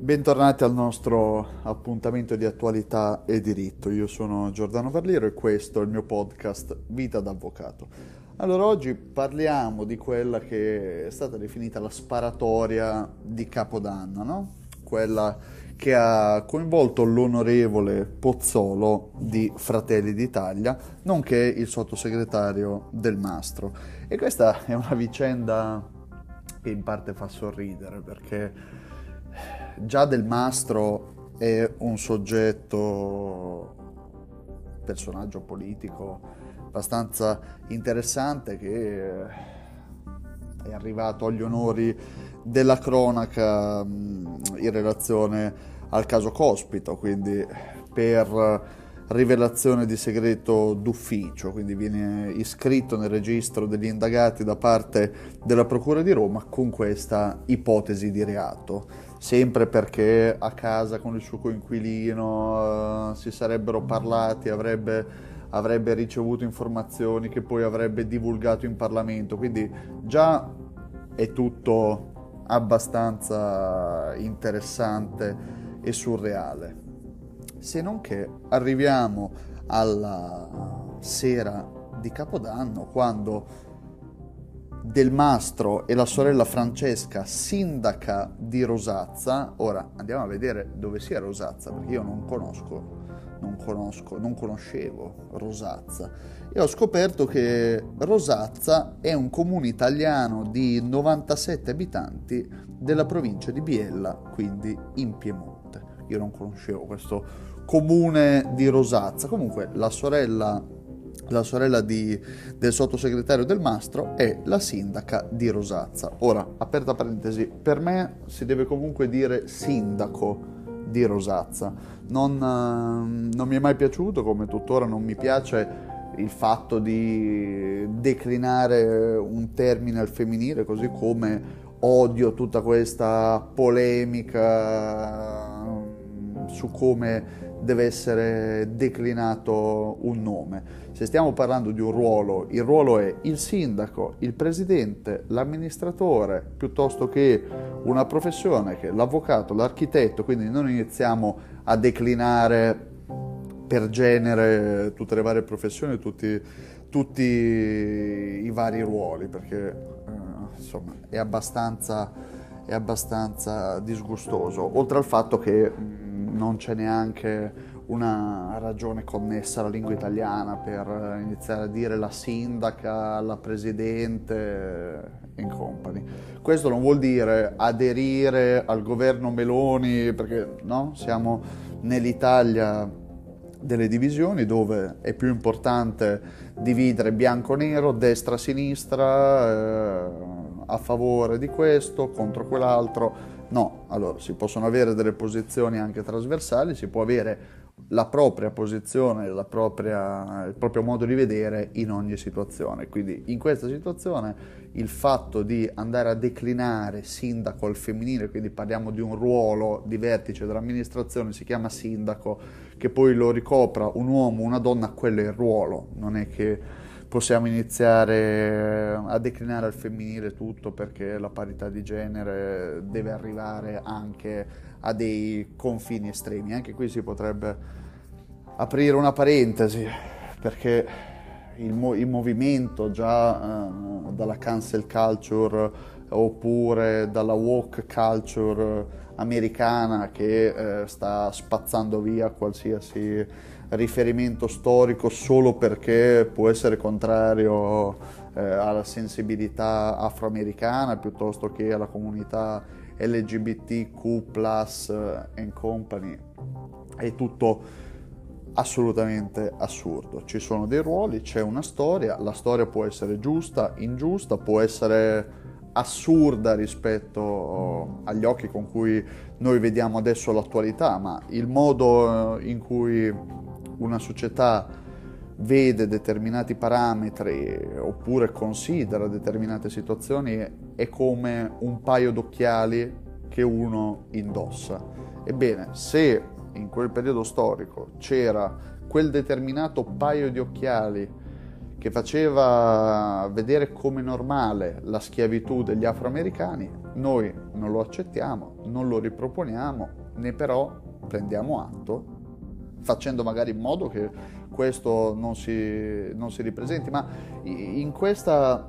Bentornati al nostro appuntamento di attualità e diritto. Io sono Giordano Varliero e questo è il mio podcast Vita d'Avvocato. Allora, oggi parliamo di quella che è stata definita la sparatoria di Capodanno, no? Quella che ha coinvolto l'onorevole Pozzolo di Fratelli d'Italia, nonché il sottosegretario del Mastro. E questa è una vicenda che in parte fa sorridere perché già Del Mastro è un soggetto, personaggio politico abbastanza interessante che è arrivato agli onori della cronaca in relazione al caso Cospito, quindi per rivelazione di segreto d'ufficio, quindi viene iscritto nel registro degli indagati da parte della Procura di Roma con questa ipotesi di reato sempre perché a casa con il suo coinquilino uh, si sarebbero parlati, avrebbe, avrebbe ricevuto informazioni che poi avrebbe divulgato in Parlamento, quindi già è tutto abbastanza interessante e surreale. Se non che arriviamo alla sera di Capodanno quando del Mastro e la sorella Francesca, sindaca di Rosazza. Ora andiamo a vedere dove sia Rosazza, perché io non conosco, non conosco, non conoscevo Rosazza. E ho scoperto che Rosazza è un comune italiano di 97 abitanti della provincia di Biella, quindi in Piemonte. Io non conoscevo questo comune di Rosazza. Comunque la sorella la sorella di, del sottosegretario del Mastro è la sindaca di Rosazza. Ora, aperta parentesi, per me si deve comunque dire sindaco di Rosazza. Non, eh, non mi è mai piaciuto, come tuttora non mi piace il fatto di declinare un termine al femminile, così come odio tutta questa polemica su come deve essere declinato un nome. Se stiamo parlando di un ruolo, il ruolo è il sindaco, il presidente, l'amministratore, piuttosto che una professione che è l'avvocato, l'architetto, quindi non iniziamo a declinare per genere tutte le varie professioni, tutti, tutti i vari ruoli, perché eh, insomma è abbastanza, è abbastanza disgustoso, oltre al fatto che non c'è neanche una ragione connessa alla lingua italiana per iniziare a dire la sindaca, la presidente in company. Questo non vuol dire aderire al governo Meloni perché no? siamo nell'Italia delle divisioni dove è più importante dividere bianco-nero, destra-sinistra, eh, a favore di questo, contro quell'altro No, allora si possono avere delle posizioni anche trasversali, si può avere la propria posizione, la propria, il proprio modo di vedere in ogni situazione. Quindi in questa situazione il fatto di andare a declinare sindaco al femminile, quindi parliamo di un ruolo di vertice dell'amministrazione, si chiama sindaco, che poi lo ricopra un uomo, una donna, quello è il ruolo, non è che possiamo iniziare a declinare al femminile tutto perché la parità di genere deve arrivare anche a dei confini estremi. Anche qui si potrebbe aprire una parentesi perché il, mo- il movimento già uh, dalla cancel culture oppure dalla woke culture americana che uh, sta spazzando via qualsiasi riferimento storico solo perché può essere contrario eh, alla sensibilità afroamericana piuttosto che alla comunità LGBTQ and eh, company. È tutto assolutamente assurdo. Ci sono dei ruoli, c'è una storia, la storia può essere giusta, ingiusta, può essere assurda rispetto agli occhi con cui noi vediamo adesso l'attualità, ma il modo eh, in cui una società vede determinati parametri oppure considera determinate situazioni è come un paio d'occhiali che uno indossa. Ebbene, se in quel periodo storico c'era quel determinato paio di occhiali che faceva vedere come normale la schiavitù degli afroamericani, noi non lo accettiamo, non lo riproponiamo, né però prendiamo atto, facendo magari in modo che questo non si, non si ripresenti, ma in questa,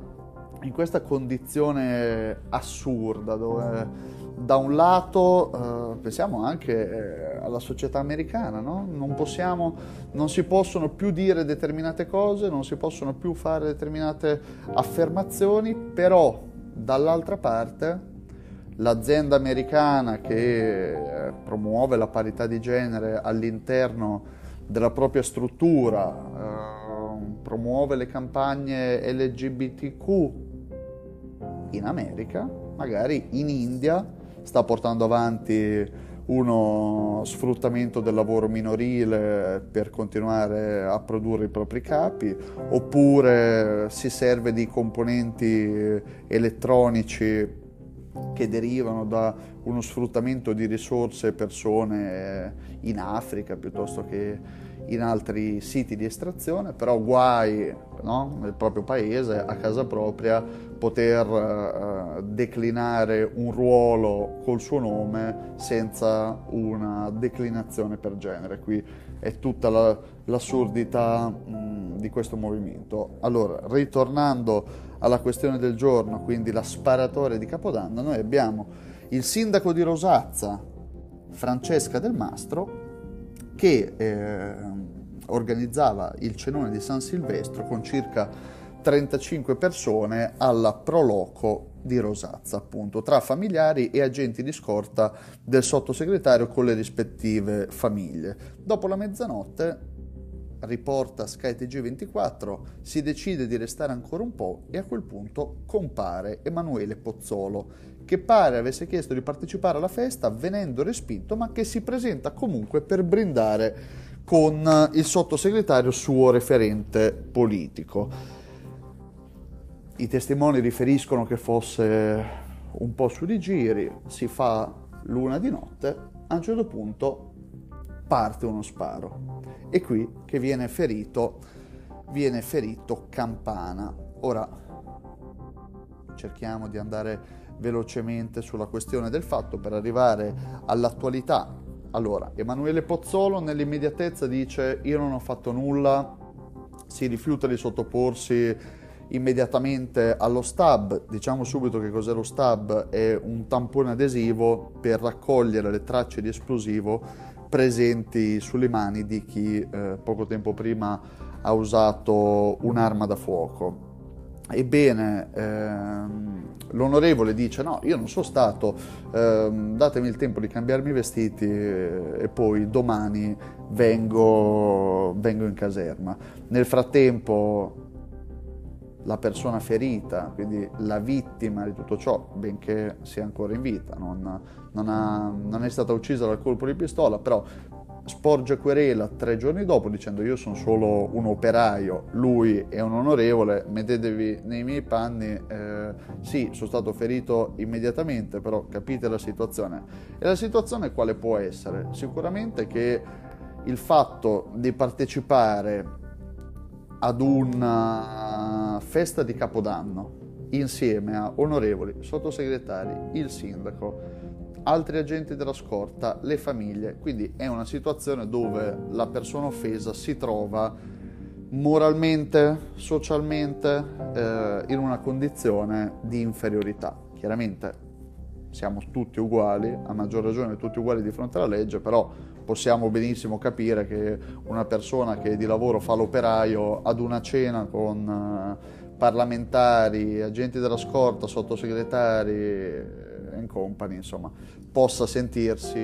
in questa condizione assurda dove da un lato eh, pensiamo anche eh, alla società americana, no? non, possiamo, non si possono più dire determinate cose, non si possono più fare determinate affermazioni, però dall'altra parte l'azienda americana che eh, promuove la parità di genere all'interno della propria struttura, eh, promuove le campagne LGBTQ in America, magari in India sta portando avanti uno sfruttamento del lavoro minorile per continuare a produrre i propri capi, oppure si serve di componenti elettronici che derivano da uno sfruttamento di risorse e persone in Africa piuttosto che in altri siti di estrazione, però guai no? nel proprio paese, a casa propria, poter uh, declinare un ruolo col suo nome senza una declinazione per genere. Qui è tutta la, l'assurdità mh, di questo movimento. Allora, ritornando alla questione del giorno, quindi la sparatoria di Capodanno, noi abbiamo il sindaco di Rosazza, Francesca Del Mastro, che eh, organizzava il cenone di San Silvestro con circa 35 persone alla Proloco di Rosazza, appunto, tra familiari e agenti di scorta del sottosegretario con le rispettive famiglie. Dopo la mezzanotte, riporta skytg 24, si decide di restare ancora un po' e a quel punto compare Emanuele Pozzolo, che pare avesse chiesto di partecipare alla festa venendo respinto, ma che si presenta comunque per brindare con il sottosegretario suo referente politico. I testimoni riferiscono che fosse un po' su di giri, si fa l'una di notte, a un certo punto parte uno sparo. E qui che viene ferito, viene ferito Campana. Ora cerchiamo di andare velocemente sulla questione del fatto per arrivare all'attualità. Allora, Emanuele Pozzolo nell'immediatezza dice io non ho fatto nulla, si rifiuta di sottoporsi immediatamente allo stab. Diciamo subito che cos'è lo stab, è un tampone adesivo per raccogliere le tracce di esplosivo presenti sulle mani di chi eh, poco tempo prima ha usato un'arma da fuoco. Ebbene, ehm, l'onorevole dice no, io non sono stato, ehm, datemi il tempo di cambiarmi i vestiti e, e poi domani vengo, vengo in caserma. Nel frattempo la persona ferita, quindi la vittima di tutto ciò, benché sia ancora in vita, non, non, ha, non è stata uccisa dal colpo di pistola, però sporge querela tre giorni dopo dicendo io sono solo un operaio, lui è un onorevole, mettetevi nei miei panni, eh, sì, sono stato ferito immediatamente, però capite la situazione. E la situazione quale può essere? Sicuramente che il fatto di partecipare ad una festa di Capodanno insieme a onorevoli sottosegretari, il sindaco, altri agenti della scorta, le famiglie, quindi è una situazione dove la persona offesa si trova moralmente, socialmente eh, in una condizione di inferiorità. Chiaramente siamo tutti uguali, a maggior ragione tutti uguali di fronte alla legge, però possiamo benissimo capire che una persona che di lavoro fa l'operaio ad una cena con eh, parlamentari, agenti della scorta, sottosegretari and company, insomma, possa sentirsi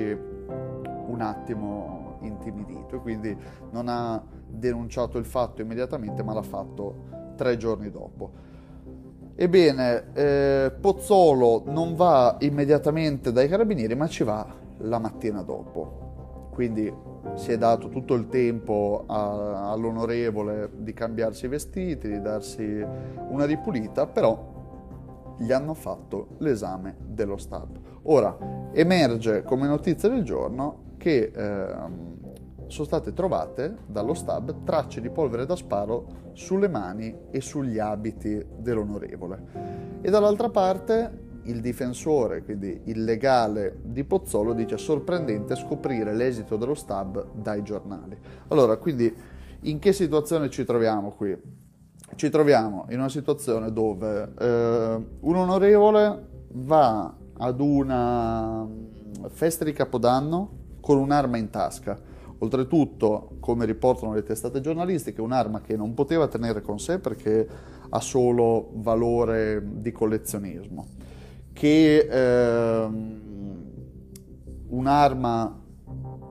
un attimo intimidito e quindi non ha denunciato il fatto immediatamente ma l'ha fatto tre giorni dopo. Ebbene, eh, Pozzolo non va immediatamente dai carabinieri ma ci va la mattina dopo, quindi si è dato tutto il tempo a, all'onorevole di cambiarsi i vestiti, di darsi una ripulita, però gli hanno fatto l'esame dello Stato. Ora, emerge come notizia del giorno che eh, sono state trovate dallo stab tracce di polvere da sparo sulle mani e sugli abiti dell'onorevole. E dall'altra parte il difensore, quindi il legale di Pozzolo, dice sorprendente scoprire l'esito dello stab dai giornali. Allora, quindi in che situazione ci troviamo qui? Ci troviamo in una situazione dove eh, un onorevole va ad una festa di Capodanno con un'arma in tasca. Oltretutto, come riportano le testate giornalistiche, un'arma che non poteva tenere con sé perché ha solo valore di collezionismo che ehm, un'arma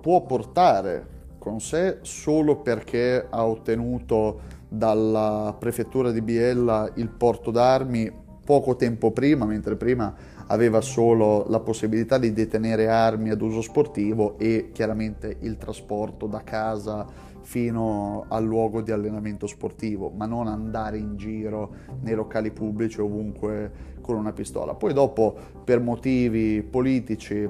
può portare con sé solo perché ha ottenuto dalla prefettura di Biella il porto d'armi poco tempo prima, mentre prima aveva solo la possibilità di detenere armi ad uso sportivo e chiaramente il trasporto da casa fino al luogo di allenamento sportivo, ma non andare in giro nei locali pubblici ovunque con una pistola. Poi dopo per motivi politici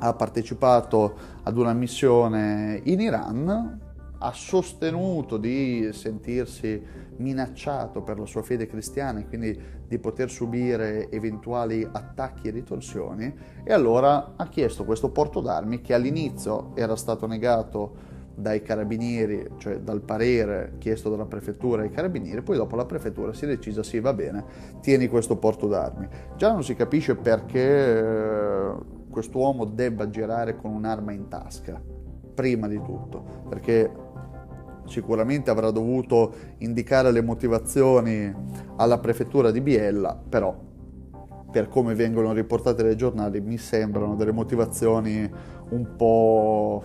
ha partecipato ad una missione in Iran, ha sostenuto di sentirsi minacciato per la sua fede cristiana e quindi di poter subire eventuali attacchi e ritorsioni e allora ha chiesto questo porto d'armi che all'inizio era stato negato dai carabinieri, cioè dal parere chiesto dalla prefettura ai carabinieri, poi dopo la prefettura si è decisa sì va bene, tieni questo porto d'armi. Già non si capisce perché eh, quest'uomo debba girare con un'arma in tasca, prima di tutto, perché sicuramente avrà dovuto indicare le motivazioni alla prefettura di Biella, però per come vengono riportate dai giornali mi sembrano delle motivazioni un po'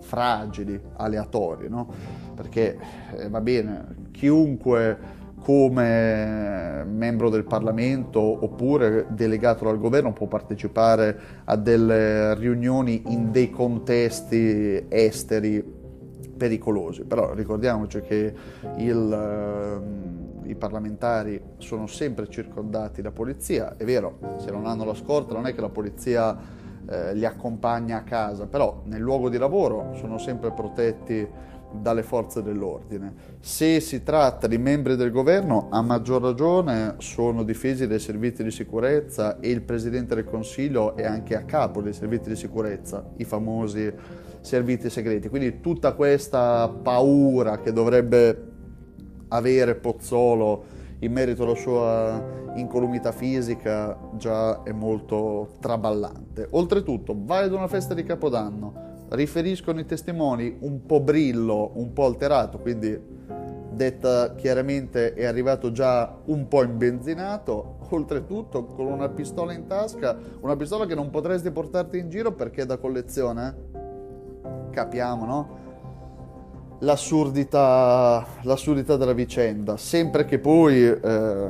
fragili, aleatori, no? Perché eh, va bene, chiunque come membro del Parlamento oppure delegato dal governo può partecipare a delle riunioni in dei contesti esteri pericolosi, però ricordiamoci che il, eh, i parlamentari sono sempre circondati da polizia, è vero, se non hanno la scorta non è che la polizia eh, li accompagna a casa, però nel luogo di lavoro sono sempre protetti dalle forze dell'ordine. Se si tratta di membri del governo, a maggior ragione sono difesi dai servizi di sicurezza e il Presidente del Consiglio è anche a capo dei servizi di sicurezza, i famosi servizi segreti. Quindi tutta questa paura che dovrebbe avere Pozzolo in merito alla sua incolumità fisica già è molto traballante. Oltretutto, vai ad una festa di Capodanno, riferiscono i testimoni un po' brillo, un po' alterato, quindi detta chiaramente è arrivato già un po' imbenzinato, oltretutto con una pistola in tasca, una pistola che non potresti portarti in giro perché è da collezione. Capiamo, no? l'assurdità, l'assurdità della vicenda, sempre che poi eh,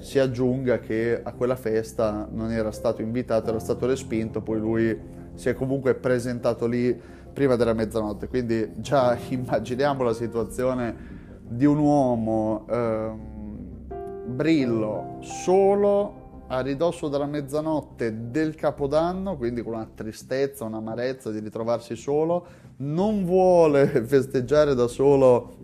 si aggiunga che a quella festa non era stato invitato, era stato respinto, poi lui si è comunque presentato lì prima della mezzanotte, quindi già immaginiamo la situazione di un uomo eh, brillo solo a ridosso della mezzanotte del Capodanno, quindi con una tristezza, un'amarezza di ritrovarsi solo, non vuole festeggiare da solo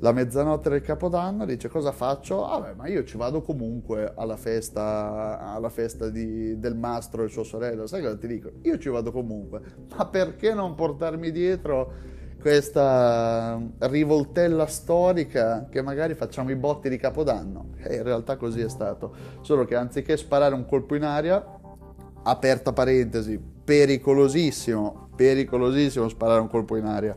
la mezzanotte del Capodanno, dice cosa faccio? Ah beh, ma io ci vado comunque alla festa, alla festa di, del mastro e sua sorella, sai cosa ti dico? Io ci vado comunque, ma perché non portarmi dietro questa rivoltella storica che magari facciamo i botti di Capodanno. E in realtà così è stato, solo che anziché sparare un colpo in aria, aperta parentesi, pericolosissimo, pericolosissimo sparare un colpo in aria,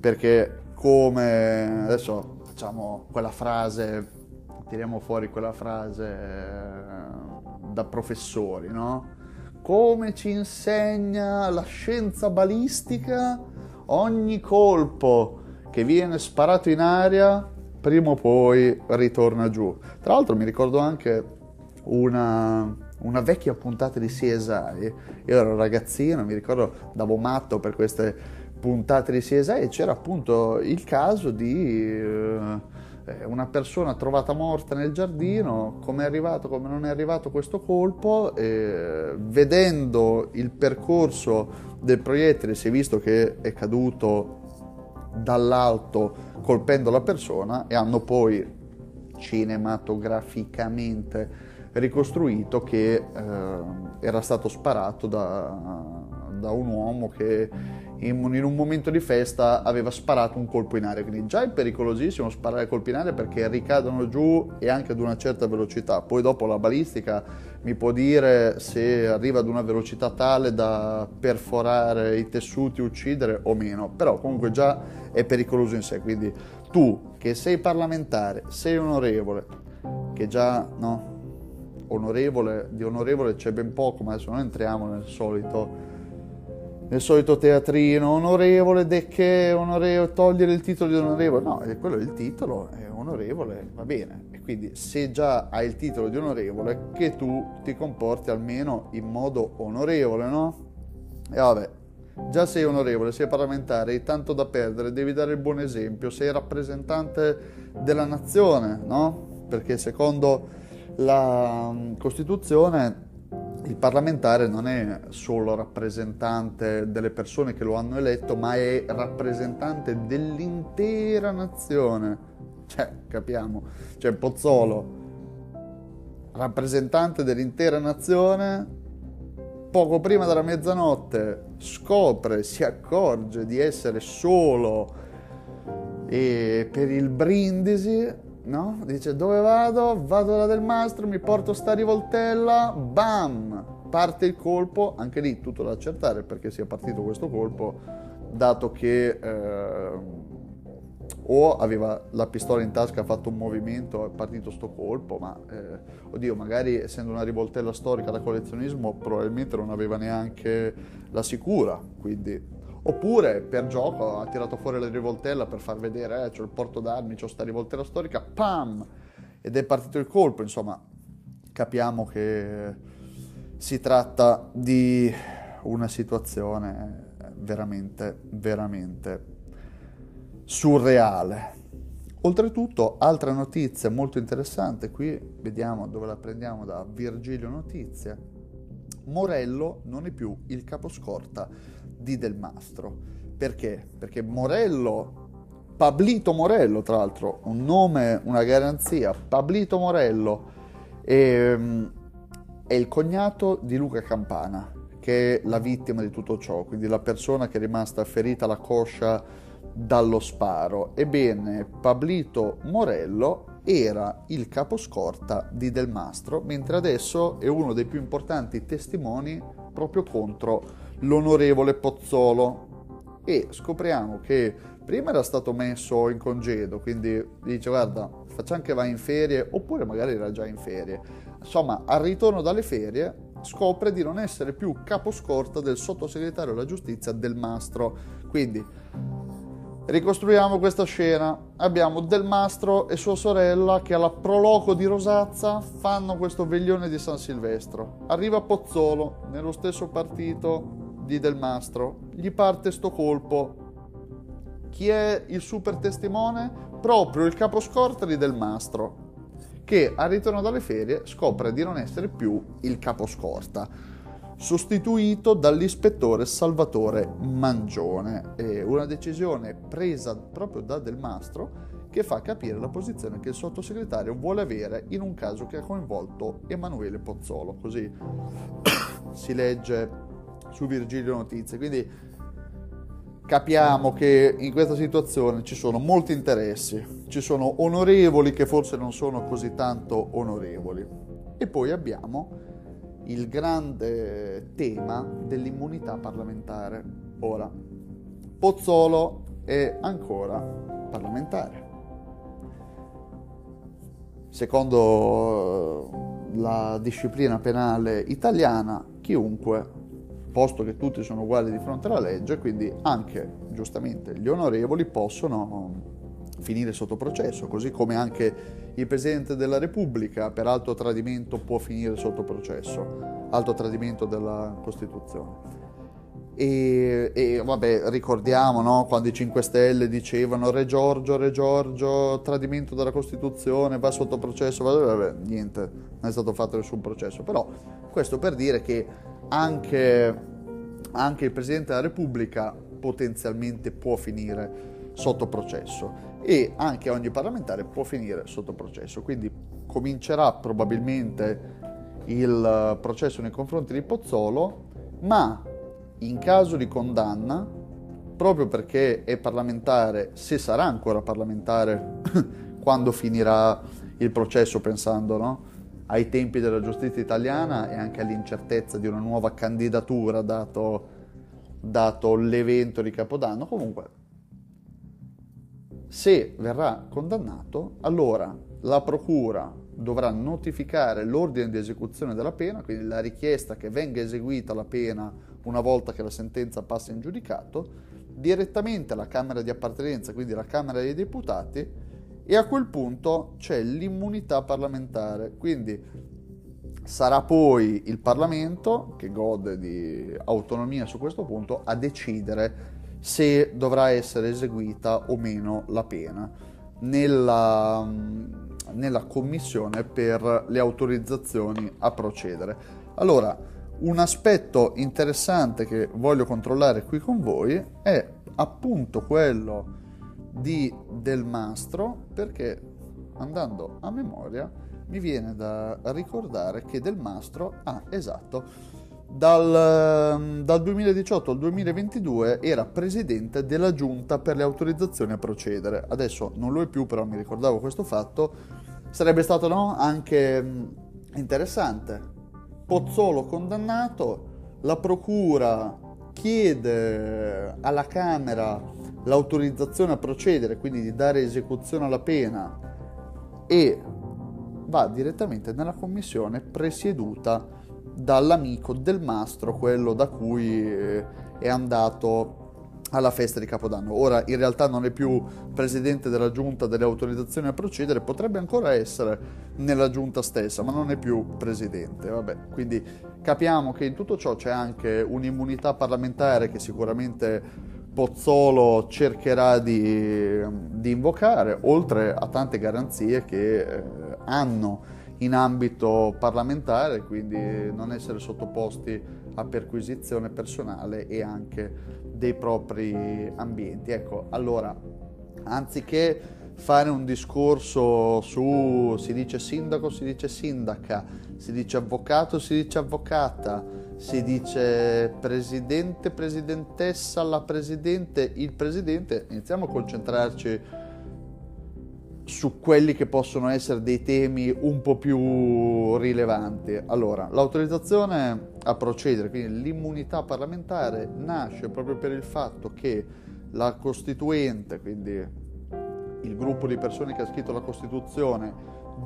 perché come adesso facciamo quella frase, tiriamo fuori quella frase eh, da professori, no? Come ci insegna la scienza balistica? Ogni colpo che viene sparato in aria prima o poi ritorna giù. Tra l'altro mi ricordo anche una, una vecchia puntata di CSI, io ero ragazzino, mi ricordo davo matto per queste puntate di CSI e c'era appunto il caso di... Eh, una persona trovata morta nel giardino, come è arrivato, come non è arrivato questo colpo, eh, vedendo il percorso del proiettile si è visto che è caduto dall'alto colpendo la persona e hanno poi cinematograficamente ricostruito che eh, era stato sparato da, da un uomo che in, un momento di festa aveva sparato un colpo in aria. Quindi già è pericolosissimo sparare colpi in aria perché ricadono giù e anche ad una certa velocità. Poi dopo la balistica mi può dire se arriva ad una velocità tale da perforare i tessuti, uccidere o meno. Però comunque già è pericoloso in sé. Quindi tu che sei parlamentare, sei onorevole, che già no, onorevole, di onorevole c'è ben poco, ma adesso non entriamo nel solito nel solito teatrino, onorevole, de che, onorevole, togliere il titolo di onorevole, no, è quello è il titolo, è onorevole, va bene. E quindi se già hai il titolo di onorevole, che tu ti comporti almeno in modo onorevole, no? E vabbè, già sei onorevole, sei parlamentare, hai tanto da perdere, devi dare il buon esempio, sei rappresentante della nazione, no? Perché secondo la mm, Costituzione il parlamentare non è solo rappresentante delle persone che lo hanno eletto, ma è rappresentante dell'intera nazione. Cioè, capiamo, cioè Pozzolo, rappresentante dell'intera nazione, poco prima della mezzanotte scopre, si accorge di essere solo e per il brindisi no? Dice dove vado? Vado da del mastro, mi porto sta rivoltella, bam! Parte il colpo, anche lì tutto da accertare perché sia partito questo colpo, dato che eh, o aveva la pistola in tasca, ha fatto un movimento, è partito sto colpo, ma eh, oddio, magari essendo una rivoltella storica da collezionismo, probabilmente non aveva neanche la sicura, quindi Oppure per gioco ha tirato fuori la rivoltella per far vedere, eh, c'ho il porto d'armi, c'ho sta rivoltella storica, pam! Ed è partito il colpo, insomma, capiamo che si tratta di una situazione veramente, veramente surreale. Oltretutto, altra notizia molto interessante, qui vediamo dove la prendiamo da Virgilio Notizie. Morello non è più il caposcorta di Del Mastro. Perché? Perché Morello, Pablito Morello, tra l'altro, un nome, una garanzia, Pablito Morello è, ehm, è il cognato di Luca Campana, che è la vittima di tutto ciò, quindi la persona che è rimasta ferita alla coscia dallo sparo. Ebbene, Pablito Morello era il caposcorta di Del Mastro, mentre adesso è uno dei più importanti testimoni proprio contro l'onorevole Pozzolo e scopriamo che prima era stato messo in congedo, quindi dice guarda facciamo che va in ferie oppure magari era già in ferie. Insomma, al ritorno dalle ferie scopre di non essere più caposcorta del sottosegretario alla giustizia del Mastro. Quindi ricostruiamo questa scena. Abbiamo Del Mastro e sua sorella che alla proloco di Rosazza fanno questo veglione di San Silvestro. Arriva Pozzolo nello stesso partito di Del Mastro, gli parte sto colpo. Chi è il super testimone? Proprio il caposcorta di Del Mastro, che al ritorno dalle ferie scopre di non essere più il caposcorta, sostituito dall'ispettore Salvatore Mangione. È una decisione presa proprio da Del Mastro che fa capire la posizione che il sottosegretario vuole avere in un caso che ha coinvolto Emanuele Pozzolo. Così si legge su Virgilio Notizie. Quindi capiamo che in questa situazione ci sono molti interessi, ci sono onorevoli che forse non sono così tanto onorevoli. E poi abbiamo il grande tema dell'immunità parlamentare. Ora, Pozzolo è ancora parlamentare. Secondo la disciplina penale italiana, chiunque posto che tutti sono uguali di fronte alla legge, quindi anche giustamente gli onorevoli possono finire sotto processo, così come anche il Presidente della Repubblica per alto tradimento può finire sotto processo, alto tradimento della Costituzione. E, e, vabbè, ricordiamo no? quando i 5 Stelle dicevano Re Giorgio, Re Giorgio, tradimento della Costituzione, va sotto processo, vabbè, vabbè, niente, non è stato fatto nessun processo. Però questo per dire che anche, anche il Presidente della Repubblica potenzialmente può finire sotto processo e anche ogni parlamentare può finire sotto processo. Quindi comincerà probabilmente il processo nei confronti di Pozzolo, ma in caso di condanna, proprio perché è parlamentare, se sarà ancora parlamentare quando finirà il processo, pensando no? Ai tempi della giustizia italiana e anche all'incertezza di una nuova candidatura dato, dato l'evento di Capodanno, comunque se verrà condannato, allora la procura dovrà notificare l'ordine di esecuzione della pena, quindi la richiesta che venga eseguita la pena una volta che la sentenza passa in giudicato, direttamente alla Camera di appartenenza, quindi la Camera dei Deputati, e a quel punto c'è l'immunità parlamentare, quindi sarà poi il Parlamento, che gode di autonomia su questo punto, a decidere se dovrà essere eseguita o meno la pena nella, nella commissione per le autorizzazioni a procedere. Allora, un aspetto interessante che voglio controllare qui con voi è appunto quello di Del Mastro perché andando a memoria mi viene da ricordare che Del Mastro ah, esatto dal, ehm, dal, 2018 al 2022 era presidente della giunta per le autorizzazioni a procedere. Adesso non lo è più, però mi ricordavo questo fatto. Sarebbe stato no, anche mm, interessante. Pozzolo condannato, la procura chiede alla Camera l'autorizzazione a procedere, quindi di dare esecuzione alla pena e va direttamente nella commissione presieduta dall'amico del mastro, quello da cui eh, è andato alla festa di Capodanno. Ora in realtà non è più presidente della giunta delle autorizzazioni a procedere, potrebbe ancora essere nella giunta stessa, ma non è più presidente. Vabbè, quindi capiamo che in tutto ciò c'è anche un'immunità parlamentare che sicuramente Pozzolo cercherà di, di invocare, oltre a tante garanzie che eh, hanno in ambito parlamentare, quindi non essere sottoposti a perquisizione personale e anche dei propri ambienti. Ecco, allora, anziché fare un discorso su si dice sindaco, si dice sindaca, si dice avvocato, si dice avvocata, si dice presidente, presidentessa, la presidente, il presidente, iniziamo a concentrarci su quelli che possono essere dei temi un po' più rilevanti. Allora, l'autorizzazione a procedere, quindi l'immunità parlamentare, nasce proprio per il fatto che la Costituente, quindi il gruppo di persone che ha scritto la Costituzione,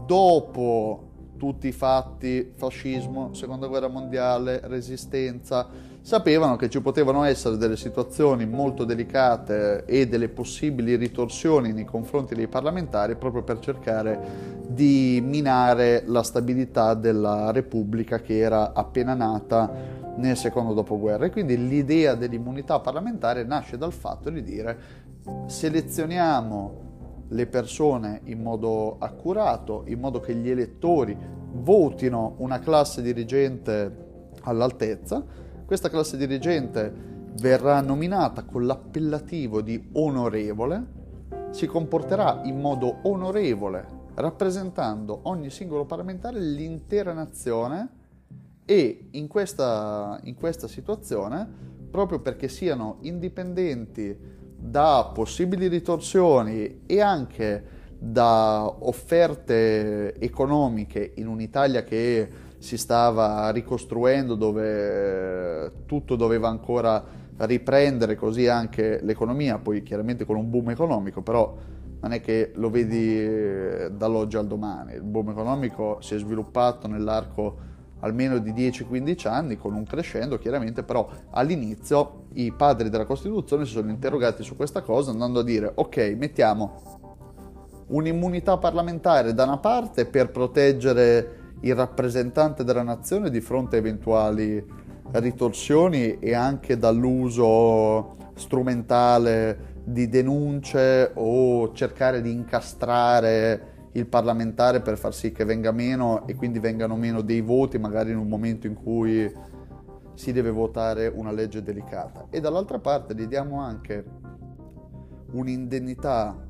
dopo tutti i fatti, fascismo, seconda guerra mondiale, resistenza, sapevano che ci potevano essere delle situazioni molto delicate e delle possibili ritorsioni nei confronti dei parlamentari proprio per cercare di minare la stabilità della Repubblica che era appena nata nel secondo dopoguerra. E quindi l'idea dell'immunità parlamentare nasce dal fatto di dire selezioniamo le persone in modo accurato, in modo che gli elettori votino una classe dirigente all'altezza. Questa classe dirigente verrà nominata con l'appellativo di onorevole, si comporterà in modo onorevole rappresentando ogni singolo parlamentare l'intera nazione e in questa, in questa situazione, proprio perché siano indipendenti da possibili ritorsioni e anche da offerte economiche in un'Italia che si stava ricostruendo, dove tutto doveva ancora riprendere, così anche l'economia, poi chiaramente con un boom economico, però non è che lo vedi eh, dall'oggi al domani, il boom economico si è sviluppato nell'arco almeno di 10-15 anni con un crescendo chiaramente, però all'inizio i padri della Costituzione si sono interrogati su questa cosa andando a dire ok, mettiamo un'immunità parlamentare da una parte per proteggere il rappresentante della nazione di fronte a eventuali ritorsioni e anche dall'uso strumentale di denunce o cercare di incastrare il parlamentare per far sì che venga meno e quindi vengano meno dei voti magari in un momento in cui si deve votare una legge delicata. E dall'altra parte gli diamo anche un'indennità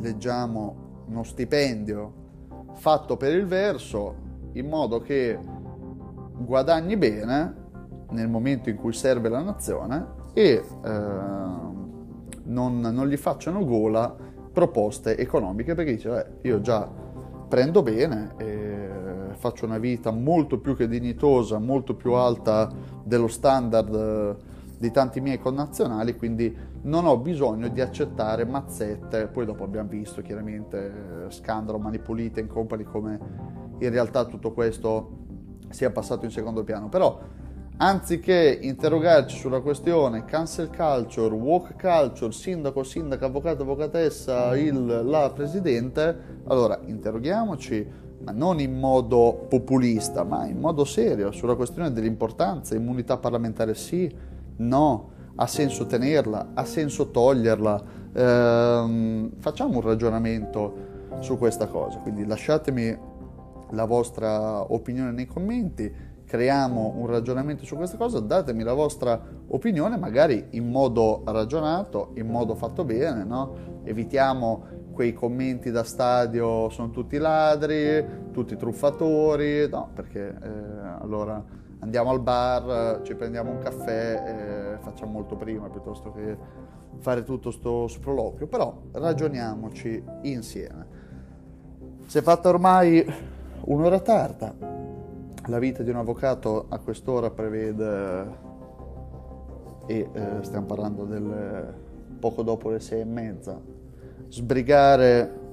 leggiamo uno stipendio fatto per il verso in modo che guadagni bene nel momento in cui serve la nazione e eh, non, non, gli facciano gola proposte economiche perché dice beh, io già prendo bene faccio una vita molto più che dignitosa, molto più alta dello standard di tanti miei connazionali, quindi non ho bisogno di accettare mazzette, poi dopo abbiamo visto chiaramente scandalo, mani pulite in company come in realtà tutto questo sia passato in secondo piano, però anziché interrogarci sulla questione cancel culture, walk culture, sindaco, sindaca, avvocato, avvocatessa, il, la presidente, allora interroghiamoci, ma non in modo populista, ma in modo serio, sulla questione dell'importanza, immunità parlamentare sì, no, ha senso tenerla, ha senso toglierla, ehm, facciamo un ragionamento su questa cosa, quindi lasciatemi la vostra opinione nei commenti, creiamo un ragionamento su questa cosa, datemi la vostra opinione, magari in modo ragionato, in modo fatto bene, no? evitiamo quei commenti da stadio sono tutti ladri, tutti truffatori, no, perché eh, allora andiamo al bar, ci prendiamo un caffè e facciamo molto prima piuttosto che fare tutto sto sproloquio, però ragioniamoci insieme. Si è fatta ormai un'ora tarda, la vita di un avvocato a quest'ora prevede, e eh, stiamo parlando del poco dopo le sei e mezza, sbrigare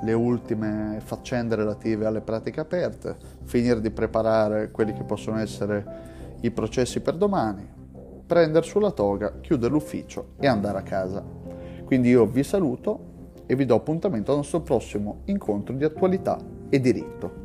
le ultime faccende relative alle pratiche aperte, finire di preparare quelli che possono essere i processi per domani, prendere sulla toga, chiudere l'ufficio e andare a casa. Quindi io vi saluto e vi do appuntamento al nostro prossimo incontro di attualità e diritto.